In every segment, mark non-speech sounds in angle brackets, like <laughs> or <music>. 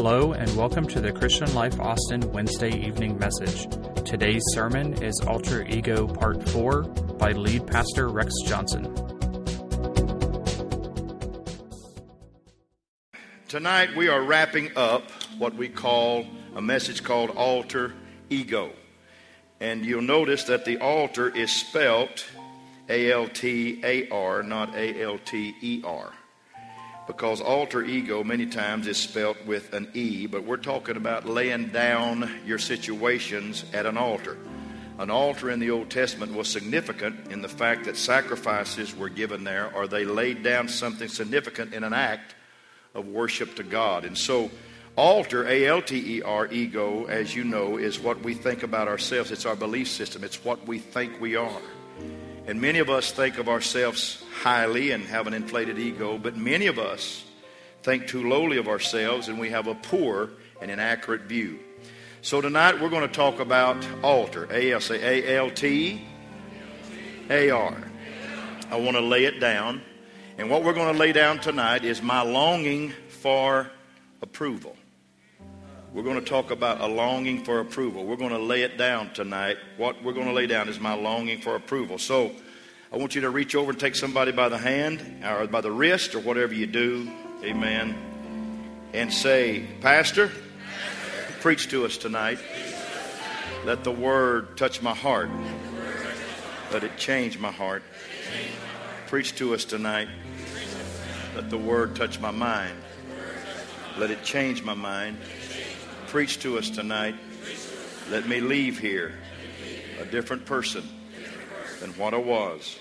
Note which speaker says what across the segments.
Speaker 1: Hello, and welcome to the Christian Life Austin Wednesday evening message. Today's sermon is Alter Ego Part 4 by lead pastor Rex Johnson.
Speaker 2: Tonight we are wrapping up what we call a message called Alter Ego. And you'll notice that the altar is spelt A L T A R, not A L T E R because alter ego many times is spelt with an E, but we're talking about laying down your situations at an altar. An altar in the Old Testament was significant in the fact that sacrifices were given there, or they laid down something significant in an act of worship to God. And so, altar, A L T E R, ego, as you know, is what we think about ourselves. It's our belief system, it's what we think we are. And many of us think of ourselves highly and have an inflated ego, but many of us think too lowly of ourselves and we have a poor and inaccurate view. So tonight we're going to talk about altar. A L say A L T A R. I want to lay it down. And what we're going to lay down tonight is my longing for approval. We're going to talk about a longing for approval. We're going to lay it down tonight. What we're going to lay down is my longing for approval. So I want you to reach over and take somebody by the hand or by the wrist or whatever you do. Amen. And say, Pastor, preach to us tonight. Let the word touch my heart. Let it change my heart. Preach to us tonight. Let the word touch my mind. Let it change my mind preach to us tonight. Let me leave here a different person than what I was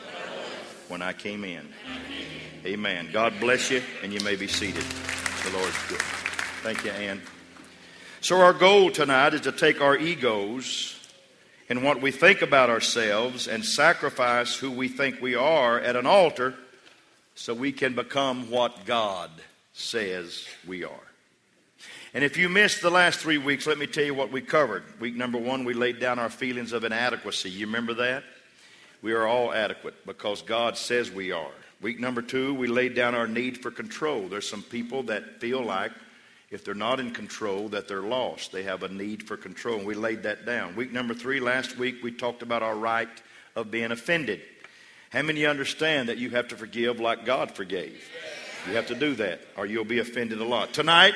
Speaker 2: when I came in. Amen. God bless you, and you may be seated. The Lord's good. Thank you, Ann. So, our goal tonight is to take our egos and what we think about ourselves and sacrifice who we think we are at an altar so we can become what God says we are. And if you missed the last three weeks, let me tell you what we covered. Week number one, we laid down our feelings of inadequacy. You remember that? We are all adequate because God says we are. Week number two, we laid down our need for control. There's some people that feel like if they're not in control, that they're lost. They have a need for control, and we laid that down. Week number three, last week, we talked about our right of being offended. How many understand that you have to forgive like God forgave? You have to do that, or you'll be offended a lot. Tonight,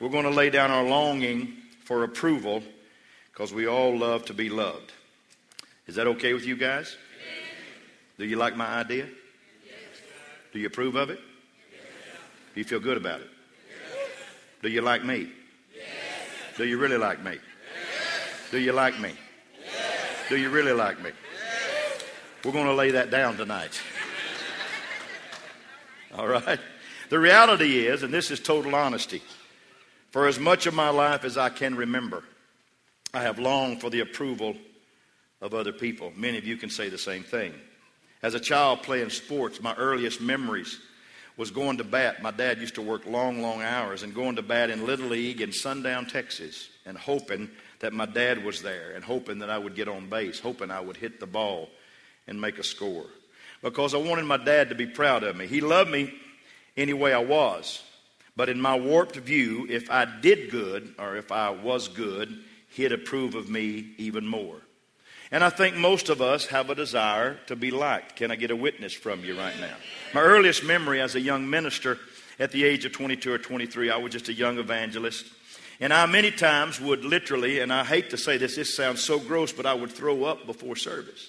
Speaker 2: we're going to lay down our longing for approval because we all love to be loved. Is that okay with you guys? Do you like my idea? Do you approve of it? Do you feel good about it? Do you like me? Do you really like me? Do you like me? Do you really like me? We're going to lay that down tonight. All right? The reality is, and this is total honesty, for as much of my life as I can remember, I have longed for the approval of other people. Many of you can say the same thing. As a child playing sports, my earliest memories was going to bat. My dad used to work long, long hours and going to bat in Little League in Sundown, Texas, and hoping that my dad was there and hoping that I would get on base, hoping I would hit the ball and make a score. Because I wanted my dad to be proud of me. He loved me any way I was. But in my warped view, if I did good or if I was good, he'd approve of me even more. And I think most of us have a desire to be liked. Can I get a witness from you right now? My earliest memory as a young minister at the age of 22 or 23, I was just a young evangelist. And I many times would literally, and I hate to say this, this sounds so gross, but I would throw up before service.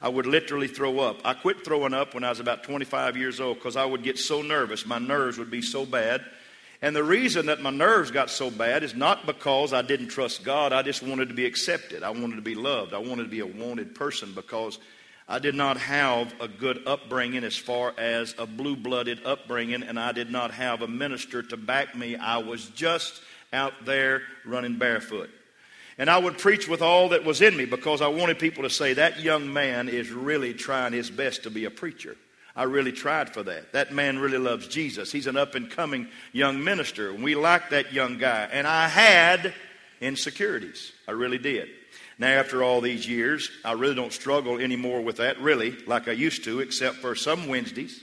Speaker 2: I would literally throw up. I quit throwing up when I was about 25 years old because I would get so nervous. My nerves would be so bad. And the reason that my nerves got so bad is not because I didn't trust God. I just wanted to be accepted. I wanted to be loved. I wanted to be a wanted person because I did not have a good upbringing as far as a blue blooded upbringing, and I did not have a minister to back me. I was just out there running barefoot. And I would preach with all that was in me because I wanted people to say, that young man is really trying his best to be a preacher. I really tried for that. That man really loves Jesus. He's an up and coming young minister. We liked that young guy. And I had insecurities. I really did. Now, after all these years, I really don't struggle anymore with that, really, like I used to, except for some Wednesdays.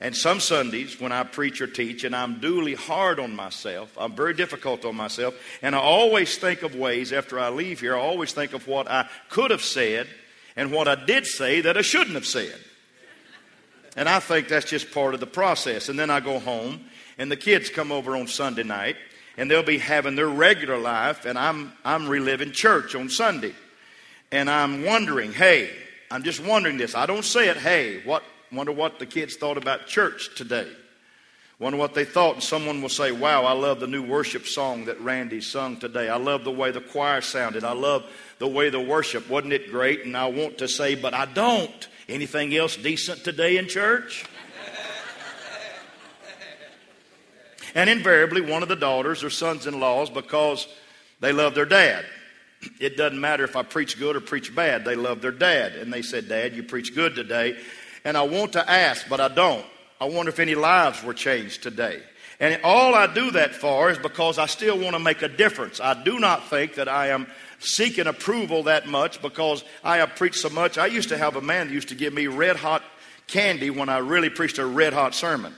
Speaker 2: And some Sundays when I preach or teach and I'm duly hard on myself, I'm very difficult on myself, and I always think of ways after I leave here, I always think of what I could have said and what I did say that I shouldn't have said. And I think that's just part of the process. And then I go home, and the kids come over on Sunday night, and they'll be having their regular life, and I'm, I'm reliving church on Sunday. And I'm wondering, hey, I'm just wondering this. I don't say it, hey, what, wonder what the kids thought about church today. Wonder what they thought. And someone will say, Wow, I love the new worship song that Randy sung today. I love the way the choir sounded. I love the way the worship. Wasn't it great? And I want to say, But I don't. Anything else decent today in church? and invariably, one of the daughters or sons in laws, because they love their dad. It doesn't matter if I preach good or preach bad, they love their dad. And they said, Dad, you preach good today. And I want to ask, but I don't. I wonder if any lives were changed today. And all I do that for is because I still want to make a difference. I do not think that I am seeking approval that much because I have preached so much. I used to have a man that used to give me red hot candy when I really preached a red hot sermon.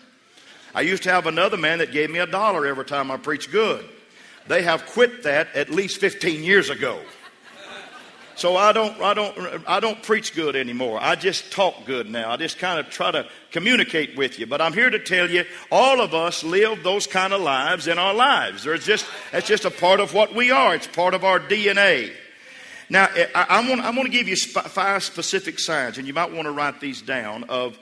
Speaker 2: I used to have another man that gave me a dollar every time I preached good. They have quit that at least 15 years ago. So I don't, I don't, I don't preach good anymore. I just talk good now. I just kind of try to communicate with you. But I'm here to tell you, all of us live those kind of lives in our lives. There's just, that's just a part of what we are. It's part of our DNA. Now, eh, I, am going, I'm going to give you five specific signs, and you might want to write these down of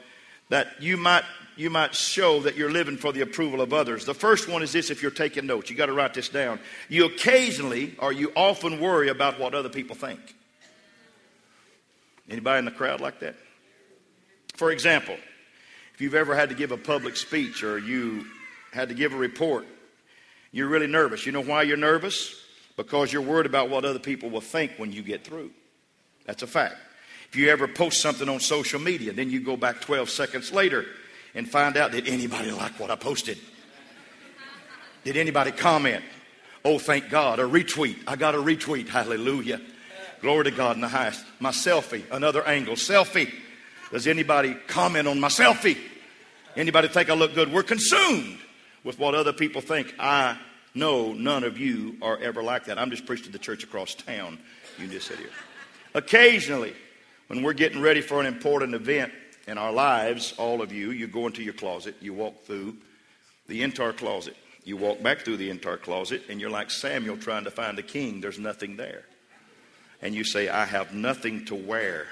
Speaker 2: that you might you might show that you're living for the approval of others. The first one is this if you're taking notes, you got to write this down. You occasionally or you often worry about what other people think. Anybody in the crowd like that? For example, if you've ever had to give a public speech or you had to give a report, you're really nervous. You know why you're nervous? Because you're worried about what other people will think when you get through. That's a fact. If you ever post something on social media, then you go back 12 seconds later and find out did anybody like what I posted? Did anybody comment? Oh, thank God. A retweet. I got a retweet. Hallelujah. Glory to God in the highest. My selfie, another angle. Selfie. Does anybody comment on my selfie? Anybody think I look good? We're consumed with what other people think. I know none of you are ever like that. I'm just preaching to the church across town. You just sit here. Occasionally, when we're getting ready for an important event in our lives, all of you, you go into your closet, you walk through the entire closet. You walk back through the entire closet, and you're like Samuel trying to find a king. There's nothing there and you say, I have nothing to wear,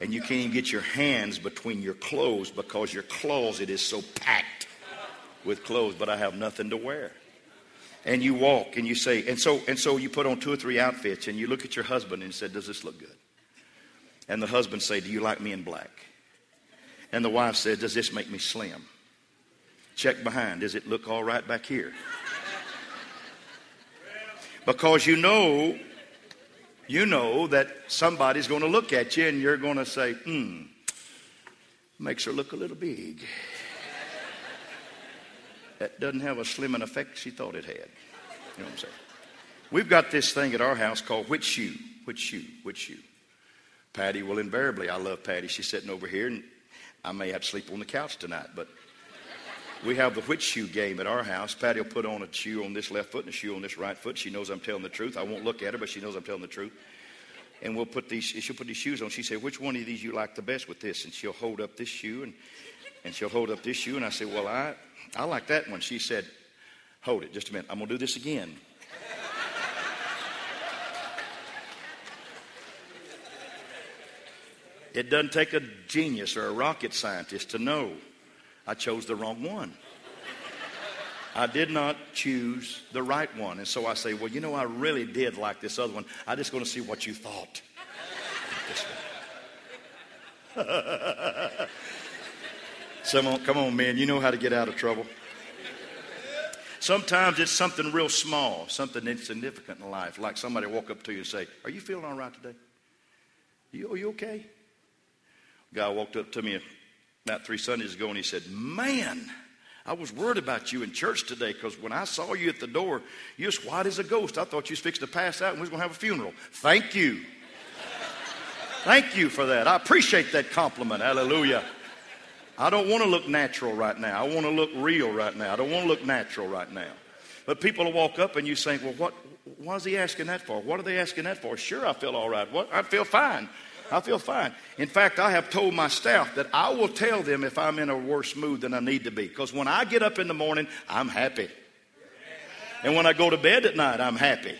Speaker 2: and you can't even get your hands between your clothes because your closet is so packed with clothes, but I have nothing to wear. And you walk and you say, and so and so you put on two or three outfits and you look at your husband and said, Does this look good? And the husband say, Do you like me in black? And the wife said, Does this make me slim? Check behind. Does it look all right back here? <laughs> Because you know you know that somebody's going to look at you and you're going to say, hmm, makes her look a little big. that doesn't have a slimming effect she thought it had. You know what I'm saying? We've got this thing at our house called which shoe, which shoe, which shoe. Patty will invariably, I love Patty. She's sitting over here, and I may have to sleep on the couch tonight, but we have the which shoe game at our house. Patty will put on a shoe on this left foot and a shoe on this right foot. She knows I'm telling the truth. I won't look at her, but she knows I'm telling the truth. And we'll put these, she'll put these shoes on. She said, which one of these you like the best with this? And she'll hold up this shoe and, and she'll hold up this shoe. And I said, well, I, I like that one. She said, hold it just a minute. I'm going to do this again. It doesn't take a genius or a rocket scientist to know I chose the wrong one. I did not choose the right one. And so I say, well, you know, I really did like this other one. I just going to see what you thought. <laughs> come on, come on, man. You know how to get out of trouble. Sometimes it's something real small, something insignificant in life, like somebody walk up to you and say, Are you feeling all right today? You, are you okay? A guy walked up to me about three Sundays ago, and he said, Man, I was worried about you in church today because when I saw you at the door, you was white as a ghost. I thought you was fixing to pass out and we was going to have a funeral. Thank you. Thank you for that. I appreciate that compliment. Hallelujah. I don't want to look natural right now. I want to look real right now. I don't want to look natural right now. But people will walk up and you think, well, what, why is he asking that for? What are they asking that for? Sure, I feel all right. What? I feel fine. I feel fine. In fact, I have told my staff that I will tell them if I'm in a worse mood than I need to be. Because when I get up in the morning, I'm happy. And when I go to bed at night, I'm happy.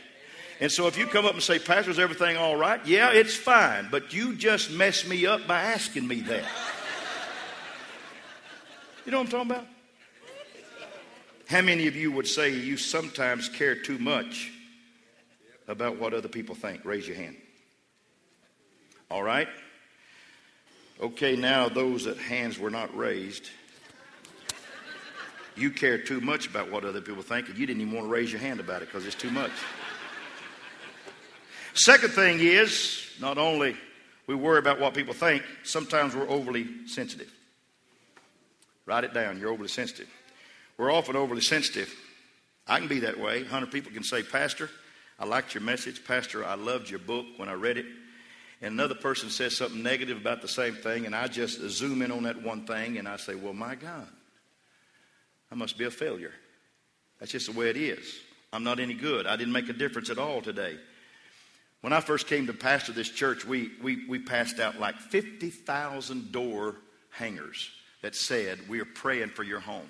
Speaker 2: And so if you come up and say, Pastor, is everything all right? Yeah, it's fine. But you just messed me up by asking me that. You know what I'm talking about? How many of you would say you sometimes care too much about what other people think? Raise your hand. All right? Okay, now those that hands were not raised, you care too much about what other people think, and you didn't even want to raise your hand about it because it's too much. Second thing is, not only we worry about what people think, sometimes we're overly sensitive. Write it down. You're overly sensitive. We're often overly sensitive. I can be that way. 100 people can say, Pastor, I liked your message. Pastor, I loved your book when I read it. And another person says something negative about the same thing, and I just zoom in on that one thing and I say, Well, my God, I must be a failure. That's just the way it is. I'm not any good. I didn't make a difference at all today. When I first came to pastor this church, we, we, we passed out like 50,000 door hangers that said, We are praying for your home.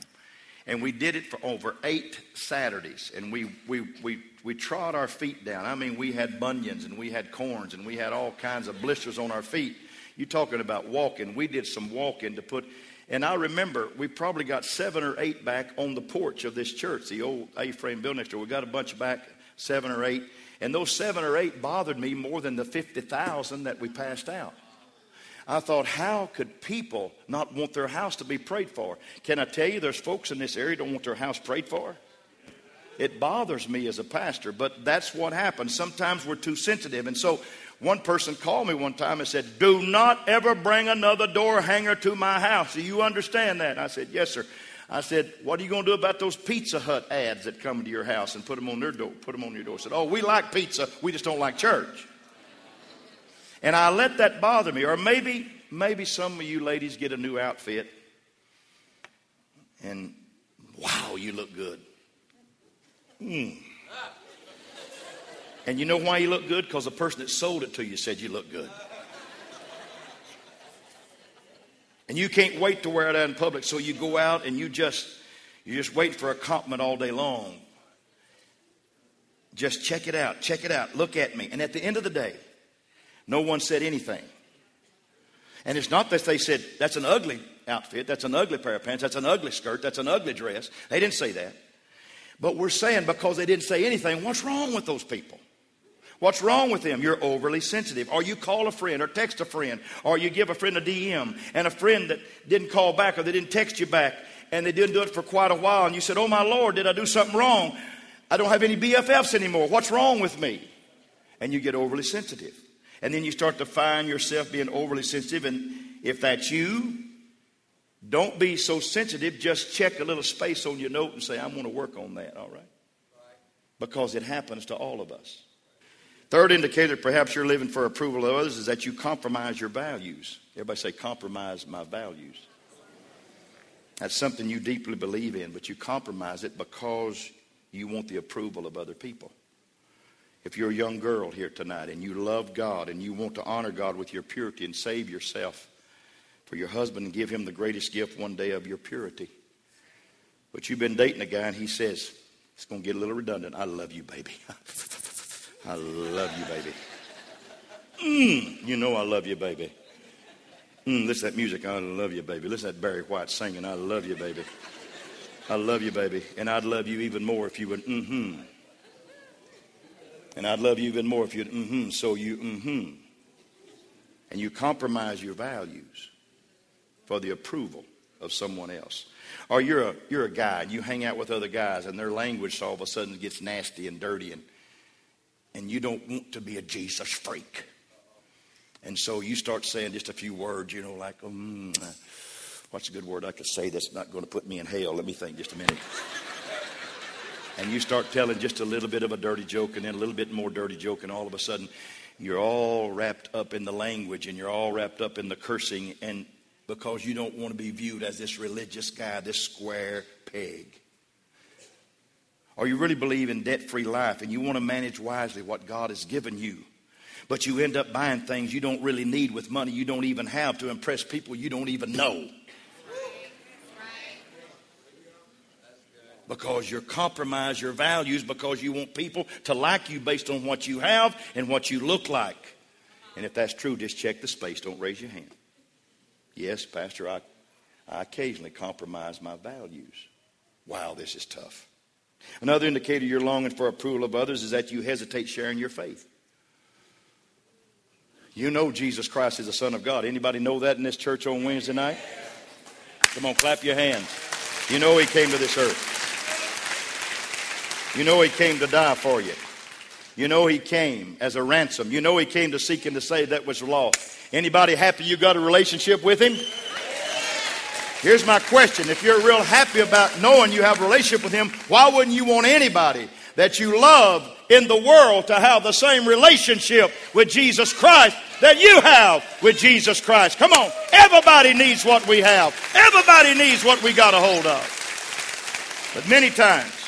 Speaker 2: And we did it for over eight Saturdays. And we, we, we, we trod our feet down. I mean, we had bunions and we had corns and we had all kinds of blisters on our feet. You talking about walking. We did some walking to put, and I remember we probably got seven or eight back on the porch of this church, the old A frame building next door. We got a bunch back, seven or eight. And those seven or eight bothered me more than the 50,000 that we passed out. I thought, how could people not want their house to be prayed for? Can I tell you, there's folks in this area don't want their house prayed for? It bothers me as a pastor, but that's what happens. Sometimes we're too sensitive. And so one person called me one time and said, Do not ever bring another door hanger to my house. Do you understand that? I said, Yes, sir. I said, What are you going to do about those Pizza Hut ads that come to your house and put them on their door? Put them on your door. I said, Oh, we like pizza. We just don't like church. And I let that bother me. Or maybe, maybe some of you ladies get a new outfit and wow, you look good. Mm. And you know why you look good? Because the person that sold it to you said you look good. And you can't wait to wear it out in public, so you go out and you just you just wait for a compliment all day long. Just check it out, check it out, look at me. And at the end of the day, no one said anything. And it's not that they said, that's an ugly outfit, that's an ugly pair of pants, that's an ugly skirt, that's an ugly dress. They didn't say that. But we're saying because they didn't say anything, what's wrong with those people? What's wrong with them? You're overly sensitive. Or you call a friend or text a friend or you give a friend a DM and a friend that didn't call back or they didn't text you back and they didn't do it for quite a while and you said, Oh my Lord, did I do something wrong? I don't have any BFFs anymore. What's wrong with me? And you get overly sensitive. And then you start to find yourself being overly sensitive. And if that's you, don't be so sensitive. Just check a little space on your note and say, I'm going to work on that, all right? Because it happens to all of us. Third indicator, perhaps you're living for approval of others, is that you compromise your values. Everybody say, compromise my values. That's something you deeply believe in, but you compromise it because you want the approval of other people. If you're a young girl here tonight and you love God and you want to honor God with your purity and save yourself for your husband and give him the greatest gift one day of your purity. But you've been dating a guy and he says, it's going to get a little redundant. I love you, baby. <laughs> I love you, baby. Mm, you know I love you, baby. Mm, listen to that music. I love you, baby. Listen to that Barry White singing. I love you, baby. I love you, baby. And I'd love you even more if you would, mm hmm. And I'd love you even more if you'd, mm hmm, so you, mm hmm. And you compromise your values for the approval of someone else. Or you're a, you're a guy and you hang out with other guys and their language all of a sudden gets nasty and dirty and, and you don't want to be a Jesus freak. And so you start saying just a few words, you know, like, mm, what's a good word I could say that's not going to put me in hell? Let me think just a minute and you start telling just a little bit of a dirty joke and then a little bit more dirty joke, and all of a sudden you're all wrapped up in the language and you're all wrapped up in the cursing, and because you don't want to be viewed as this religious guy, this square peg. Or you really believe in debt free life and you want to manage wisely what God has given you. But you end up buying things you don't really need with money you don't even have to impress people you don't even know. Because you compromise your values because you want people to like you based on what you have and what you look like. And if that's true, just check the space. Don't raise your hand. Yes, Pastor, I, I occasionally compromise my values. Wow, this is tough. Another indicator you're longing for approval of others is that you hesitate sharing your faith. You know Jesus Christ is the Son of God. Anybody know that in this church on Wednesday night? Come on, clap your hands. You know he came to this earth. You know he came to die for you. You know he came as a ransom. You know he came to seek and to save that which was lost. Anybody happy you got a relationship with him? Here's my question. If you're real happy about knowing you have a relationship with him, why wouldn't you want anybody that you love in the world to have the same relationship with Jesus Christ that you have with Jesus Christ? Come on. Everybody needs what we have. Everybody needs what we got a hold of. But many times,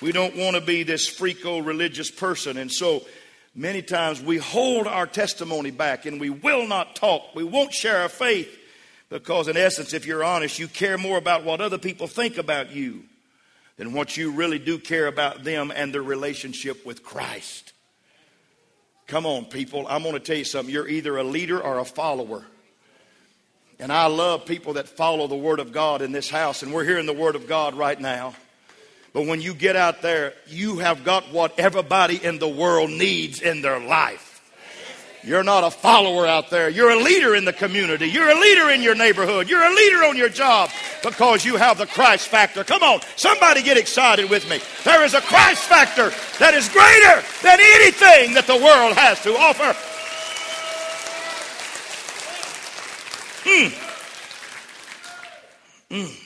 Speaker 2: we don't want to be this freako religious person. And so many times we hold our testimony back and we will not talk. We won't share our faith because, in essence, if you're honest, you care more about what other people think about you than what you really do care about them and their relationship with Christ. Come on, people. I'm going to tell you something. You're either a leader or a follower. And I love people that follow the Word of God in this house, and we're hearing the Word of God right now. But when you get out there, you have got what everybody in the world needs in their life. You're not a follower out there. You're a leader in the community. You're a leader in your neighborhood. You're a leader on your job because you have the Christ factor. Come on, somebody get excited with me. There is a Christ factor that is greater than anything that the world has to offer. Mm. Mm.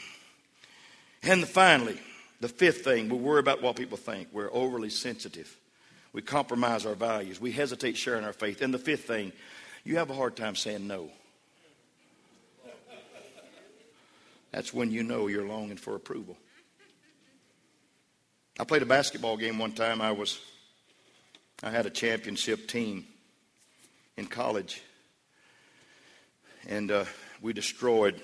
Speaker 2: And finally, the fifth thing, we worry about what people think. We're overly sensitive. We compromise our values. We hesitate sharing our faith. And the fifth thing, you have a hard time saying no. That's when you know you're longing for approval. I played a basketball game one time. I was I had a championship team in college. And uh, we destroyed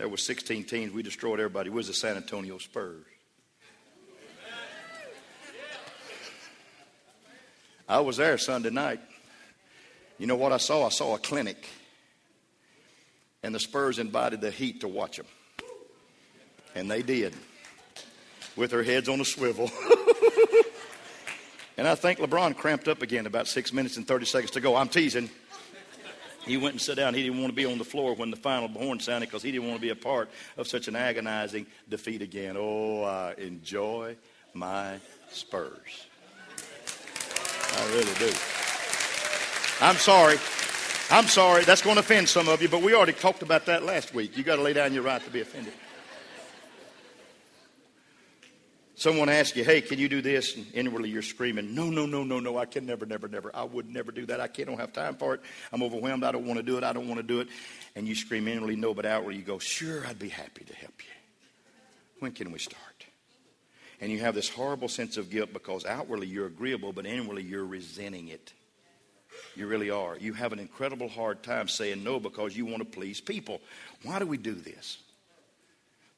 Speaker 2: there were 16 teams. We destroyed everybody. It was the San Antonio Spurs. I was there Sunday night. You know what I saw? I saw a clinic. And the Spurs invited the Heat to watch them. And they did. With their heads on a swivel. <laughs> and I think LeBron cramped up again about six minutes and 30 seconds to go. I'm teasing. He went and sat down. He didn't want to be on the floor when the final horn sounded because he didn't want to be a part of such an agonizing defeat again. Oh, I enjoy my Spurs. I really do. I'm sorry. I'm sorry. That's going to offend some of you, but we already talked about that last week. You got to lay down your right to be offended. Someone asks you, hey, can you do this? And inwardly you're screaming, no, no, no, no, no, I can never, never, never. I would never do that. I can't, don't have time for it. I'm overwhelmed. I don't want to do it. I don't want to do it. And you scream inwardly, no, but outwardly you go, sure, I'd be happy to help you. When can we start? And you have this horrible sense of guilt because outwardly you're agreeable, but inwardly you're resenting it. You really are. You have an incredible hard time saying no because you want to please people. Why do we do this?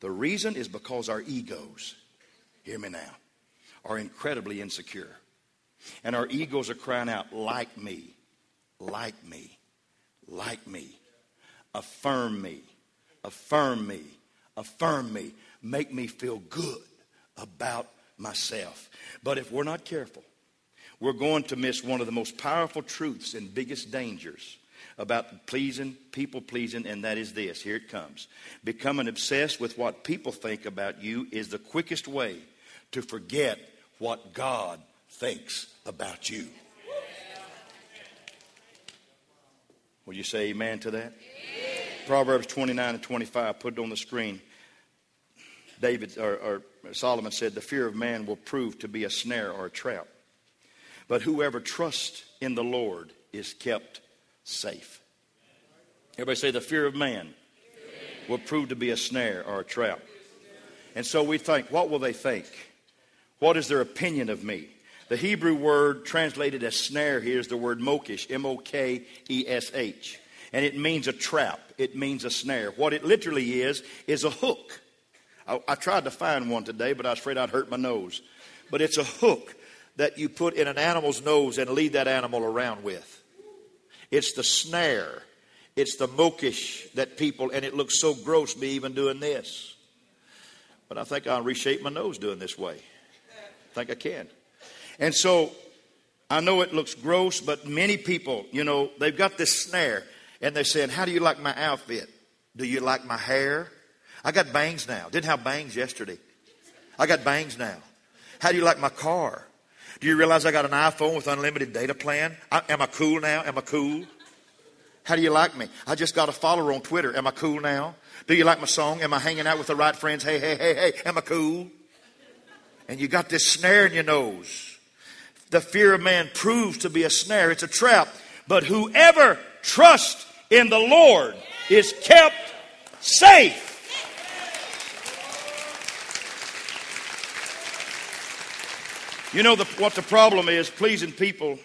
Speaker 2: The reason is because our egos hear me now, are incredibly insecure. And our egos are crying out, like me, like me, like me, affirm me, affirm me, affirm me, make me feel good about myself. But if we're not careful, we're going to miss one of the most powerful truths and biggest dangers about pleasing, people pleasing, and that is this. Here it comes. Becoming obsessed with what people think about you is the quickest way to forget what God thinks about you. Will you say amen to that? Amen. Proverbs 29 and 25, put it on the screen. David or, or Solomon said, The fear of man will prove to be a snare or a trap. But whoever trusts in the Lord is kept safe. Everybody say the fear of man will prove to be a snare or a trap. And so we think, what will they think? What is their opinion of me? The Hebrew word translated as snare here is the word mokesh, M O K E S H. And it means a trap, it means a snare. What it literally is, is a hook. I, I tried to find one today, but I was afraid I'd hurt my nose. But it's a hook that you put in an animal's nose and lead that animal around with. It's the snare. It's the mokesh that people, and it looks so gross me even doing this. But I think I'll reshape my nose doing this way. Think I can. And so I know it looks gross, but many people, you know, they've got this snare and they're saying, How do you like my outfit? Do you like my hair? I got bangs now. Didn't have bangs yesterday. I got bangs now. How do you like my car? Do you realize I got an iPhone with unlimited data plan? I, am I cool now? Am I cool? How do you like me? I just got a follower on Twitter. Am I cool now? Do you like my song? Am I hanging out with the right friends? Hey, hey, hey, hey, am I cool? And you got this snare in your nose. The fear of man proves to be a snare, it's a trap. But whoever trusts in the Lord is kept safe. You know the, what the problem is? Pleasing people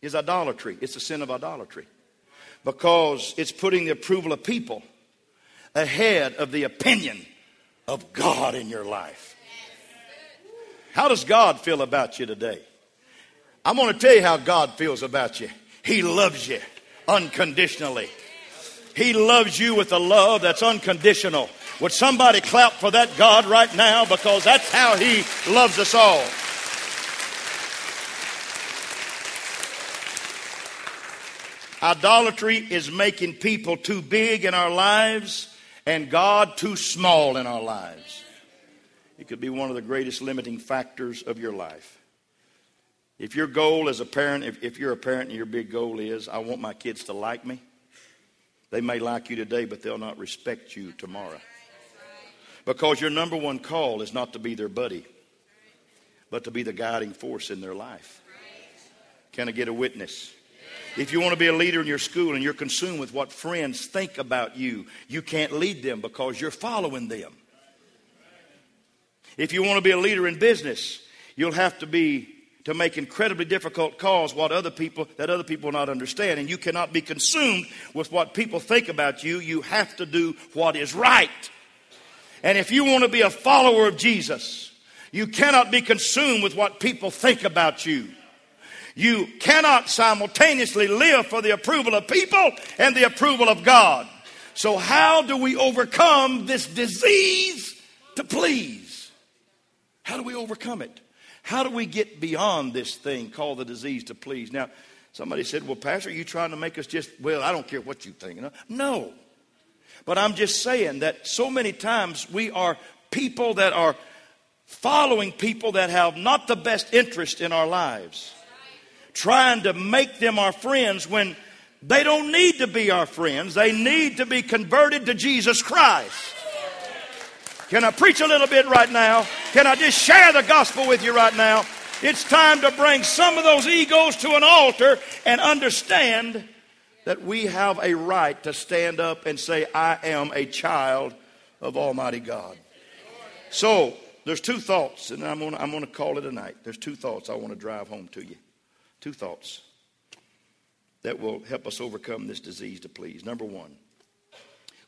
Speaker 2: is idolatry. It's a sin of idolatry because it's putting the approval of people ahead of the opinion of God in your life. How does God feel about you today? I'm going to tell you how God feels about you. He loves you unconditionally. He loves you with a love that's unconditional. Would somebody clap for that God right now? Because that's how He loves us all. Idolatry is making people too big in our lives and God too small in our lives. It could be one of the greatest limiting factors of your life. If your goal as a parent, if, if you're a parent and your big goal is, I want my kids to like me, they may like you today, but they'll not respect you tomorrow. Because your number one call is not to be their buddy, but to be the guiding force in their life. Can I get a witness? If you want to be a leader in your school and you're consumed with what friends think about you, you can't lead them because you're following them. If you want to be a leader in business, you'll have to be to make incredibly difficult calls what other people that other people will not understand and you cannot be consumed with what people think about you you have to do what is right and if you want to be a follower of jesus you cannot be consumed with what people think about you you cannot simultaneously live for the approval of people and the approval of God. So, how do we overcome this disease to please? How do we overcome it? How do we get beyond this thing called the disease to please? Now, somebody said, Well, Pastor, are you trying to make us just, well, I don't care what you think. No. But I'm just saying that so many times we are people that are following people that have not the best interest in our lives trying to make them our friends when they don't need to be our friends. They need to be converted to Jesus Christ. Can I preach a little bit right now? Can I just share the gospel with you right now? It's time to bring some of those egos to an altar and understand that we have a right to stand up and say, I am a child of Almighty God. So, there's two thoughts, and I'm going to call it a night. There's two thoughts I want to drive home to you. Two thoughts that will help us overcome this disease to please. Number one,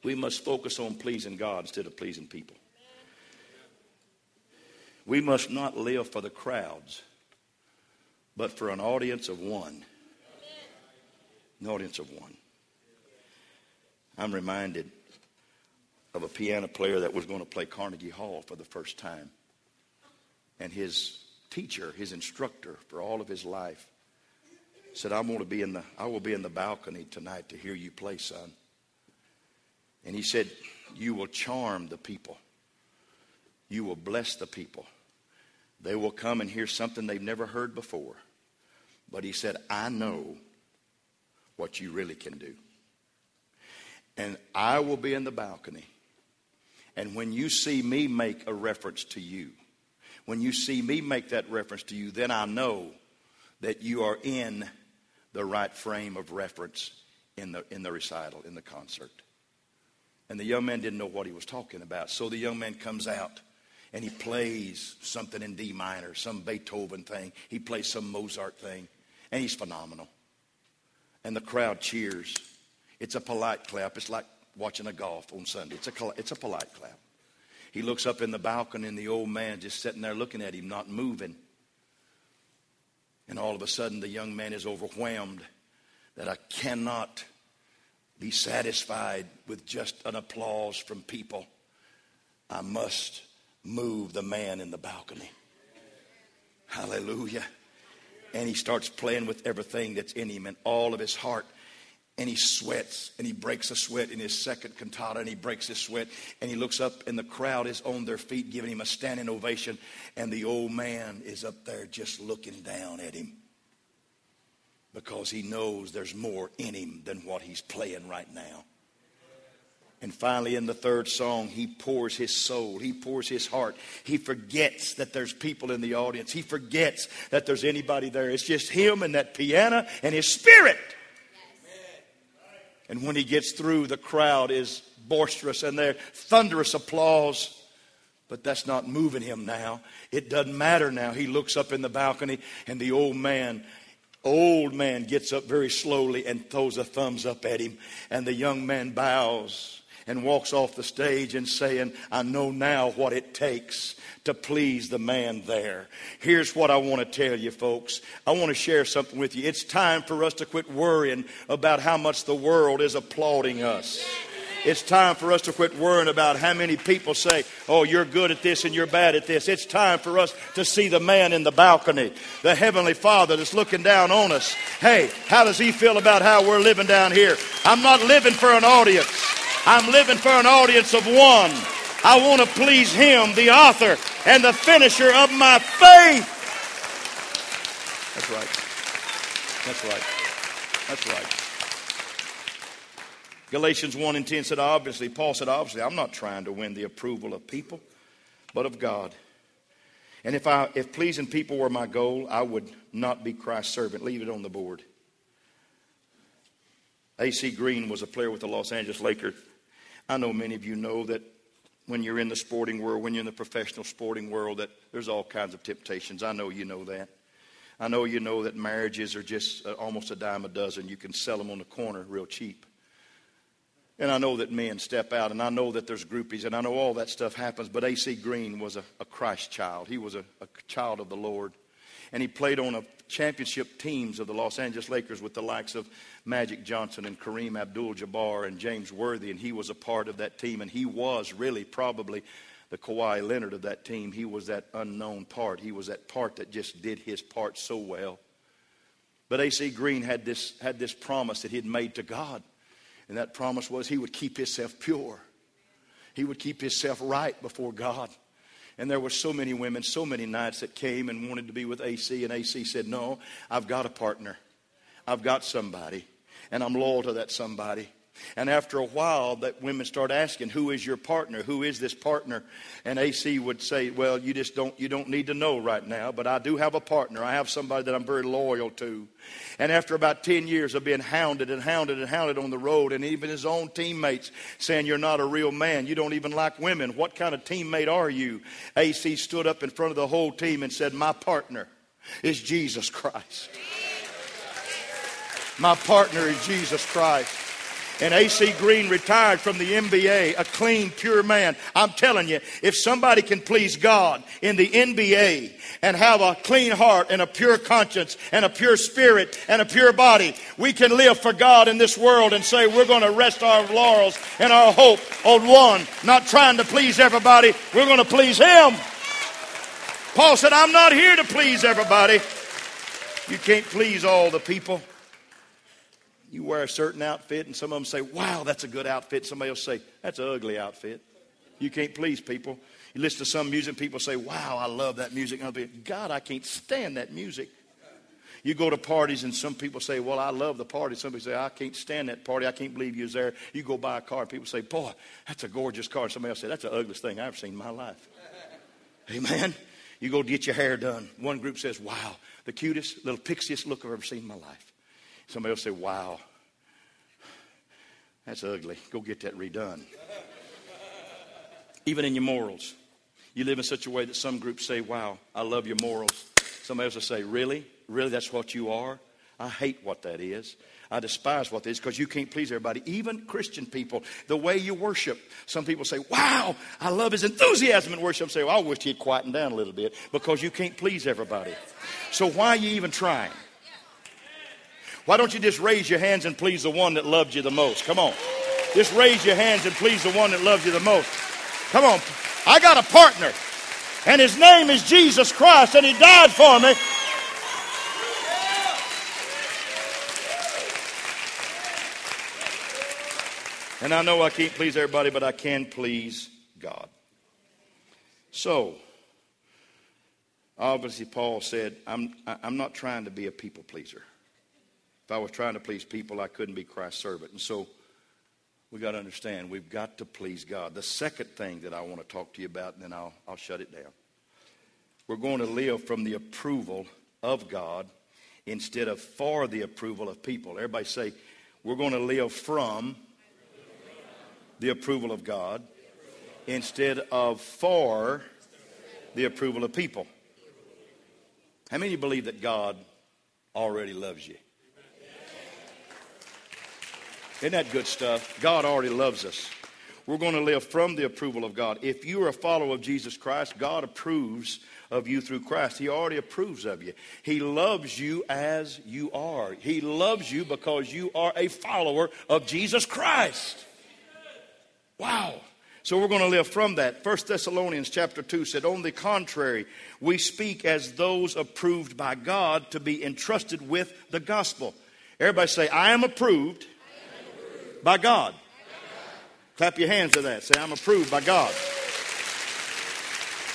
Speaker 2: we must focus on pleasing God instead of pleasing people. We must not live for the crowds, but for an audience of one. An audience of one. I'm reminded of a piano player that was going to play Carnegie Hall for the first time. And his teacher, his instructor for all of his life, said, I'm going to be in the, I will be in the balcony tonight to hear you play, son. And he said, You will charm the people. You will bless the people. They will come and hear something they've never heard before. But he said, I know what you really can do. And I will be in the balcony. And when you see me make a reference to you, when you see me make that reference to you, then I know that you are in the right frame of reference in the, in the recital, in the concert. And the young man didn't know what he was talking about. So the young man comes out and he plays something in D minor, some Beethoven thing. He plays some Mozart thing. And he's phenomenal. And the crowd cheers. It's a polite clap. It's like watching a golf on Sunday. It's a, it's a polite clap. He looks up in the balcony, and the old man just sitting there looking at him, not moving. And all of a sudden, the young man is overwhelmed that I cannot be satisfied with just an applause from people. I must move the man in the balcony. Hallelujah. And he starts playing with everything that's in him and all of his heart and he sweats and he breaks a sweat in his second cantata and he breaks his sweat and he looks up and the crowd is on their feet giving him a standing ovation and the old man is up there just looking down at him because he knows there's more in him than what he's playing right now and finally, in the third song, he pours his soul. He pours his heart. He forgets that there's people in the audience. He forgets that there's anybody there. It's just him and that piano and his spirit. And when he gets through, the crowd is boisterous and their thunderous applause. But that's not moving him now. It doesn't matter now. He looks up in the balcony, and the old man, old man, gets up very slowly and throws a thumbs up at him. And the young man bows and walks off the stage and saying, I know now what it takes to please the man there. Here's what I want to tell you, folks. I want to share something with you. It's time for us to quit worrying about how much the world is applauding us. It's time for us to quit worrying about how many people say, Oh, you're good at this and you're bad at this. It's time for us to see the man in the balcony, the Heavenly Father that's looking down on us. Hey, how does he feel about how we're living down here? I'm not living for an audience. I'm living for an audience of one. I want to please Him, the author and the finisher of my faith. That's right. That's right. That's right. Galatians 1 and 10 said, obviously, Paul said, obviously, I'm not trying to win the approval of people, but of God. And if, I, if pleasing people were my goal, I would not be Christ's servant. Leave it on the board. A.C. Green was a player with the Los Angeles Lakers. I know many of you know that when you're in the sporting world, when you're in the professional sporting world, that there's all kinds of temptations. I know you know that. I know you know that marriages are just uh, almost a dime a dozen. You can sell them on the corner real cheap. And I know that men step out, and I know that there's groupies, and I know all that stuff happens. But A.C. Green was a, a Christ child. He was a, a child of the Lord. And he played on a championship teams of the Los Angeles Lakers with the likes of Magic Johnson and Kareem Abdul Jabbar and James Worthy, and he was a part of that team. And he was really probably the Kawhi Leonard of that team. He was that unknown part. He was that part that just did his part so well. But A.C. Green had this, had this promise that he had made to God. And that promise was he would keep himself pure. He would keep himself right before God. And there were so many women, so many nights that came and wanted to be with AC. And AC said, No, I've got a partner. I've got somebody and I'm loyal to that somebody. And after a while, that women start asking, "Who is your partner? Who is this partner?" And AC would say, "Well, you just don't you don't need to know right now, but I do have a partner. I have somebody that I'm very loyal to." And after about ten years of being hounded and hounded and hounded on the road, and even his own teammates saying, "You're not a real man. You don't even like women. What kind of teammate are you?" AC stood up in front of the whole team and said, "My partner is Jesus Christ." My partner is Jesus Christ. And AC Green retired from the NBA, a clean, pure man. I'm telling you, if somebody can please God in the NBA and have a clean heart and a pure conscience and a pure spirit and a pure body, we can live for God in this world and say we're going to rest our laurels and our hope on one, not trying to please everybody. We're going to please Him. Paul said, I'm not here to please everybody. You can't please all the people you wear a certain outfit, and some of them say, Wow, that's a good outfit. Somebody else say, That's an ugly outfit. You can't please people. You listen to some music, people say, Wow, I love that music. And I'll be, God, I can't stand that music. You go to parties, and some people say, Well, I love the party. Somebody say, I can't stand that party. I can't believe you was there. You go buy a car, and people say, Boy, that's a gorgeous car. somebody else say, That's the ugliest thing I've ever seen in my life. Amen. You go get your hair done. One group says, Wow, the cutest, little pixiest look I've ever seen in my life. Somebody will say, Wow, That's ugly. Go get that redone. Even in your morals. You live in such a way that some groups say, Wow, I love your morals. Somebody else will say, Really? Really? That's what you are? I hate what that is. I despise what that is because you can't please everybody, even Christian people. The way you worship. Some people say, Wow, I love his enthusiasm in worship. Some say, well, I wish he'd quieten down a little bit because you can't please everybody. So why are you even trying? Why don't you just raise your hands and please the one that loved you the most? Come on. Just raise your hands and please the one that loves you the most. Come on. I got a partner, and his name is Jesus Christ, and he died for me. And I know I can't please everybody, but I can please God. So, obviously, Paul said, I'm, I'm not trying to be a people pleaser. If I was trying to please people, I couldn't be Christ's servant. And so, we got to understand, we've got to please God. The second thing that I want to talk to you about, and then I'll, I'll shut it down. We're going to live from the approval of God instead of for the approval of people. Everybody say, we're going to live from the approval of God instead of for the approval of people. How many believe that God already loves you? Isn't that good stuff? God already loves us. We're going to live from the approval of God. If you are a follower of Jesus Christ, God approves of you through Christ. He already approves of you. He loves you as you are. He loves you because you are a follower of Jesus Christ. Wow. So we're going to live from that. 1 Thessalonians chapter 2 said, On the contrary, we speak as those approved by God to be entrusted with the gospel. Everybody say, I am approved, I am approved. By God. Clap your hands to that. Say, I'm approved by God.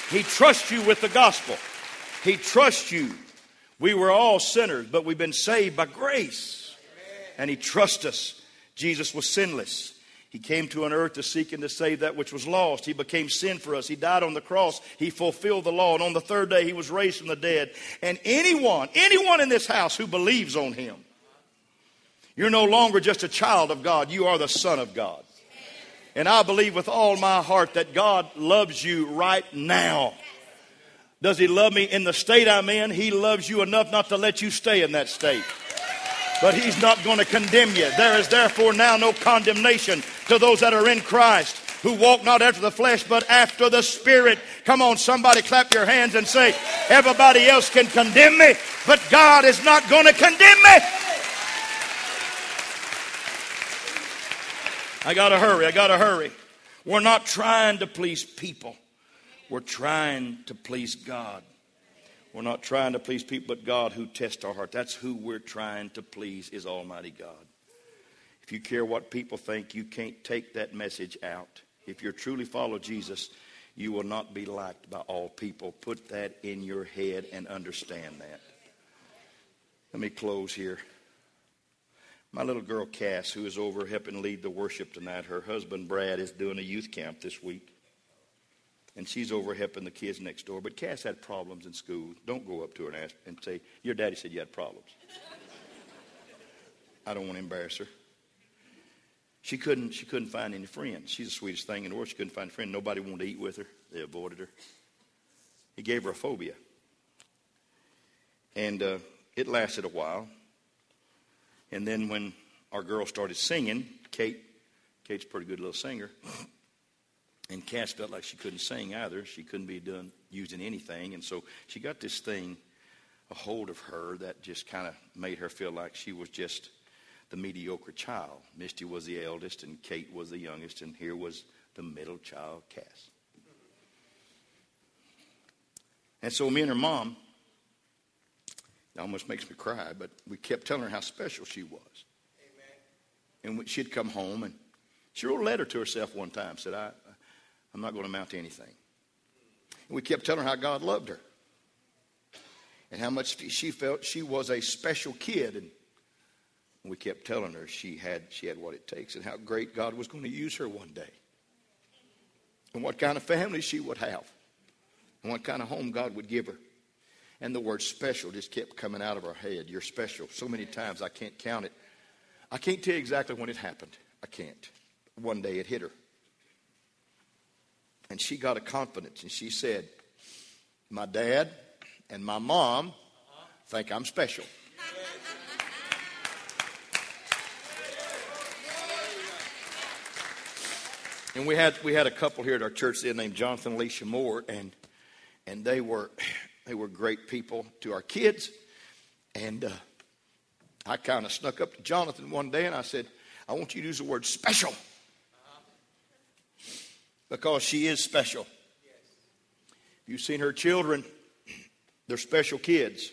Speaker 2: He trusts you with the gospel. He trusts you. We were all sinners, but we've been saved by grace. And He trusts us. Jesus was sinless. He came to an earth to seek and to save that which was lost. He became sin for us. He died on the cross. He fulfilled the law. And on the third day, he was raised from the dead. And anyone, anyone in this house who believes on him, you're no longer just a child of God. You are the son of God. And I believe with all my heart that God loves you right now. Does he love me in the state I'm in? He loves you enough not to let you stay in that state but he's not going to condemn you. There is therefore now no condemnation to those that are in Christ who walk not after the flesh but after the Spirit. Come on, somebody clap your hands and say, Everybody else can condemn me, but God is not going to condemn me. I got to hurry. I got to hurry. We're not trying to please people, we're trying to please God. We're not trying to please people, but God who tests our heart. That's who we're trying to please is Almighty God. If you care what people think, you can't take that message out. If you truly follow Jesus, you will not be liked by all people. Put that in your head and understand that. Let me close here. My little girl Cass, who is over helping lead the worship tonight, her husband Brad is doing a youth camp this week and she's over helping the kids next door. But Cass had problems in school. Don't go up to her and ask and say, "Your daddy said you had problems." I don't want to embarrass her. She couldn't. She couldn't find any friends. She's the sweetest thing in the world. She couldn't find a friend. Nobody wanted to eat with her. They avoided her. He gave her a phobia, and uh, it lasted a while. And then when our girl started singing, Kate, Kate's a pretty good little singer. And Cass felt like she couldn't sing either. She couldn't be done using anything. And so she got this thing, a hold of her that just kind of made her feel like she was just the mediocre child. Misty was the eldest, and Kate was the youngest, and here was the middle child, Cass. And so me and her mom, it almost makes me cry, but we kept telling her how special she was. Amen. And she'd come home, and she wrote a letter to herself one time, said, I, I'm not going to amount to anything. And we kept telling her how God loved her and how much she felt she was a special kid. And we kept telling her she had, she had what it takes and how great God was going to use her one day. And what kind of family she would have. And what kind of home God would give her. And the word special just kept coming out of her head. You're special. So many times I can't count it. I can't tell you exactly when it happened. I can't. One day it hit her. And she got a confidence and she said, My dad and my mom think I'm special. And we had we had a couple here at our church there named Jonathan Alicia Moore, and and they were they were great people to our kids. And uh, I kind of snuck up to Jonathan one day and I said, I want you to use the word special because she is special. You've seen her children; they're special kids.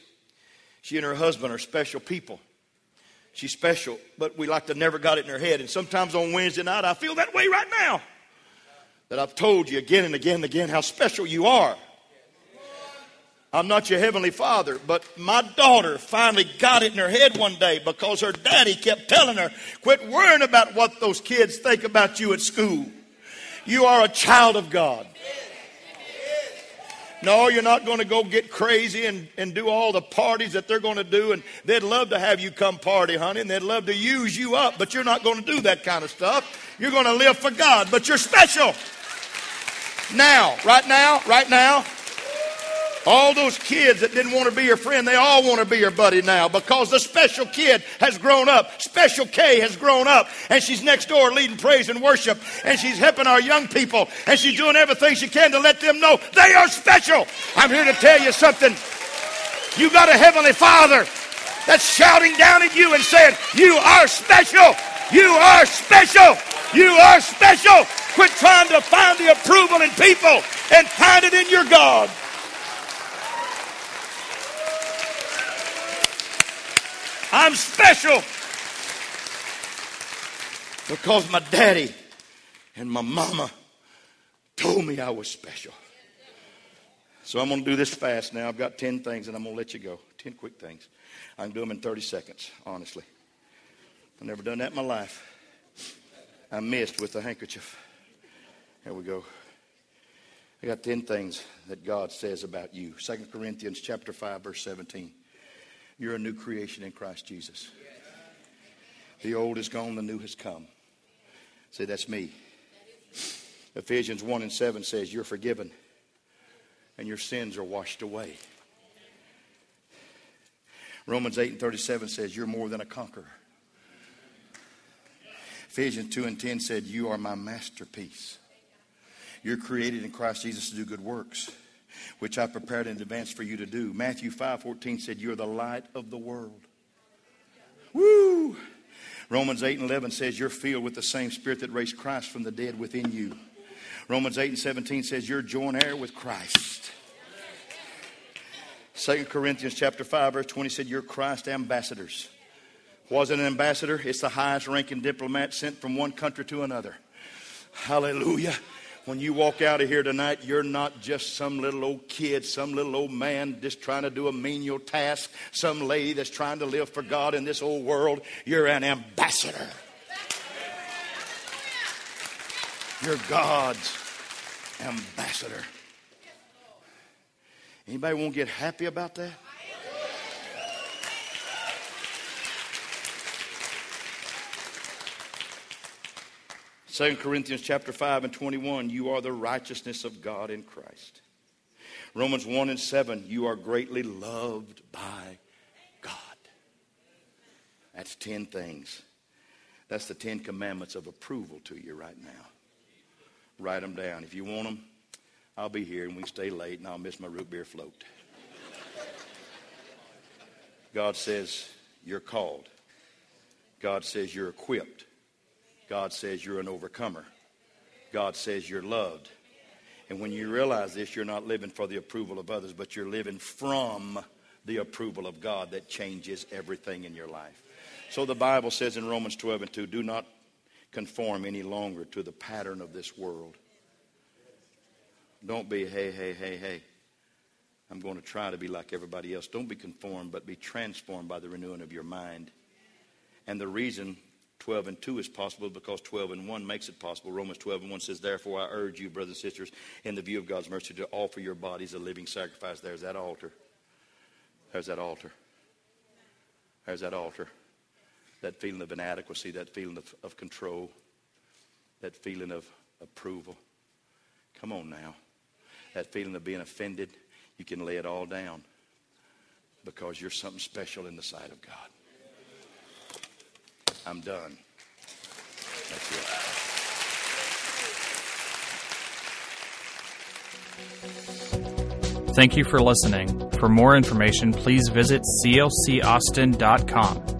Speaker 2: She and her husband are special people. She's special, but we like to never got it in her head. And sometimes on Wednesday night, I feel that way right now. That I've told you again and again and again how special you are. I'm not your heavenly father, but my daughter finally got it in her head one day because her daddy kept telling her, quit worrying about what those kids think about you at school. You are a child of God. No, you're not going to go get crazy and, and do all the parties that they're going to do. And they'd love to have you come party, honey, and they'd love to use you up, but you're not going to do that kind of stuff. You're going to live for God, but you're special. Now, right now, right now, all those kids that didn't want to be your friend, they all want to be your buddy now because the special kid has grown up. Special K has grown up and she's next door leading praise and worship and she's helping our young people and she's doing everything she can to let them know they are special. I'm here to tell you something. you've got a heavenly father that's shouting down at you and saying, You are special. You are special. You are special. Quit trying to find the approval in people and find it in your God. I'm special because my daddy and my mama told me I was special. So I'm going to do this fast now. I've got 10 things and I'm going to let you go. 10 quick things. I can do them in 30 seconds, honestly. I've never done that in my life. I missed with the handkerchief. Here we go. I got 10 things that God says about you. 2 Corinthians chapter 5 verse 17. You're a new creation in Christ Jesus. The old is gone, the new has come. Say, that's me. Ephesians 1 and 7 says, You're forgiven and your sins are washed away. Romans 8 and 37 says, You're more than a conqueror. Ephesians 2 and 10 said, You are my masterpiece. You're created in Christ Jesus to do good works which I prepared in advance for you to do. Matthew 5 14 said, You're the light of the world. Woo! Romans 8 and 11 says, You're filled with the same spirit that raised Christ from the dead within you. Romans 8 and 17 says, You're joint heir with Christ. 2 Corinthians chapter 5, verse 20 said, You're Christ ambassadors. Was an ambassador? It's the highest ranking diplomat sent from one country to another. Hallelujah when you walk out of here tonight, you're not just some little old kid, some little old man just trying to do a menial task, some lady that's trying to live for God in this old world. You're an ambassador. You're God's ambassador. Anybody want to get happy about that? 2 Corinthians chapter 5 and 21, you are the righteousness of God in Christ. Romans 1 and 7, you are greatly loved by God. That's 10 things. That's the 10 commandments of approval to you right now. Write them down. If you want them, I'll be here and we stay late and I'll miss my root beer float. <laughs> God says you're called. God says you're equipped. God says you're an overcomer. God says you're loved. And when you realize this, you're not living for the approval of others, but you're living from the approval of God that changes everything in your life. So the Bible says in Romans 12 and 2 do not conform any longer to the pattern of this world. Don't be, hey, hey, hey, hey. I'm going to try to be like everybody else. Don't be conformed, but be transformed by the renewing of your mind. And the reason 12 and 2 is possible because 12 and 1 makes it possible. Romans 12 and 1 says, Therefore, I urge you, brothers and sisters, in the view of God's mercy, to offer your bodies a living sacrifice. There's that altar. There's that altar. There's that altar. That feeling of inadequacy, that feeling of, of control, that feeling of approval. Come on now. That feeling of being offended, you can lay it all down because you're something special in the sight of God. I'm done. That's it.
Speaker 1: Thank you for listening. For more information, please visit clcaustin.com.